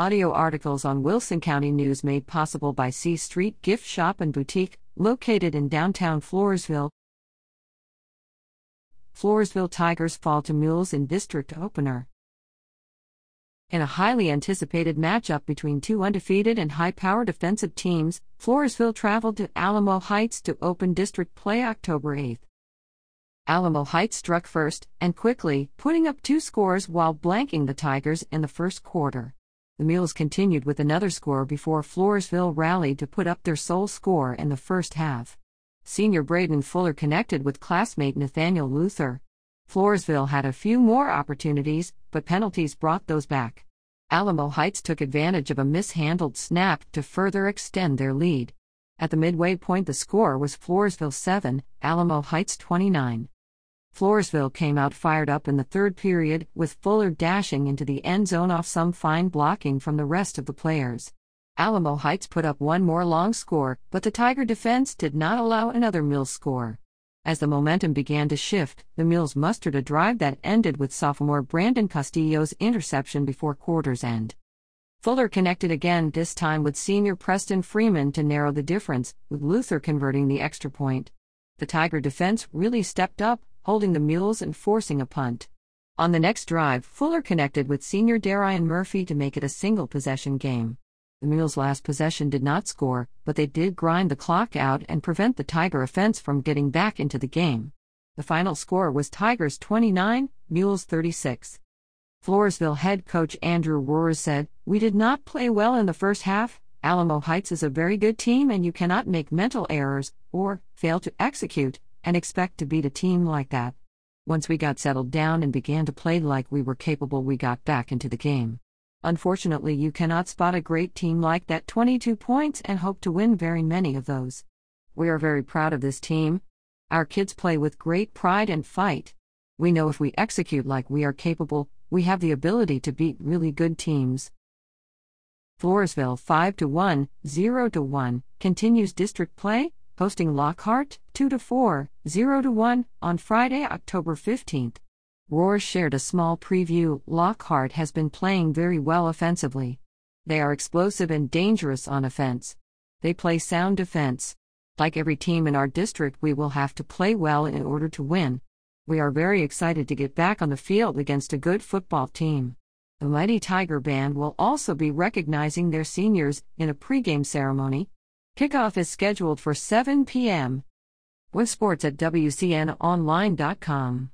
Audio articles on Wilson County News made possible by C Street Gift Shop and Boutique, located in downtown Floresville. Floresville Tigers fall to Mules in district opener. In a highly anticipated matchup between two undefeated and high powered defensive teams, Floresville traveled to Alamo Heights to open district play October 8. Alamo Heights struck first, and quickly, putting up two scores while blanking the Tigers in the first quarter. The Mules continued with another score before Floresville rallied to put up their sole score in the first half. Senior Braden Fuller connected with classmate Nathaniel Luther. Floresville had a few more opportunities, but penalties brought those back. Alamo Heights took advantage of a mishandled snap to further extend their lead. At the midway point, the score was Floresville 7, Alamo Heights 29. Floresville came out fired up in the third period, with Fuller dashing into the end zone off some fine blocking from the rest of the players. Alamo Heights put up one more long score, but the Tiger defense did not allow another Mules score. As the momentum began to shift, the Mules mustered a drive that ended with sophomore Brandon Castillo's interception before quarter's end. Fuller connected again, this time with senior Preston Freeman to narrow the difference, with Luther converting the extra point. The Tiger defense really stepped up, holding the mules and forcing a punt. On the next drive, Fuller connected with senior Darian Murphy to make it a single possession game. The Mules' last possession did not score, but they did grind the clock out and prevent the Tiger offense from getting back into the game. The final score was Tigers 29, Mules 36. Floresville head coach Andrew Rohrer said, We did not play well in the first half. Alamo Heights is a very good team, and you cannot make mental errors, or fail to execute, and expect to beat a team like that. Once we got settled down and began to play like we were capable, we got back into the game. Unfortunately, you cannot spot a great team like that 22 points and hope to win very many of those. We are very proud of this team. Our kids play with great pride and fight. We know if we execute like we are capable, we have the ability to beat really good teams. Floresville 5 to 1, 0 to 1 continues district play hosting Lockhart 2 to 4, 0 to 1 on Friday, October 15th. Rohrer shared a small preview. Lockhart has been playing very well offensively. They are explosive and dangerous on offense. They play sound defense. Like every team in our district, we will have to play well in order to win. We are very excited to get back on the field against a good football team. The Mighty Tiger Band will also be recognizing their seniors in a pregame ceremony. Kickoff is scheduled for 7 p.m. With sports at WCNOnline.com.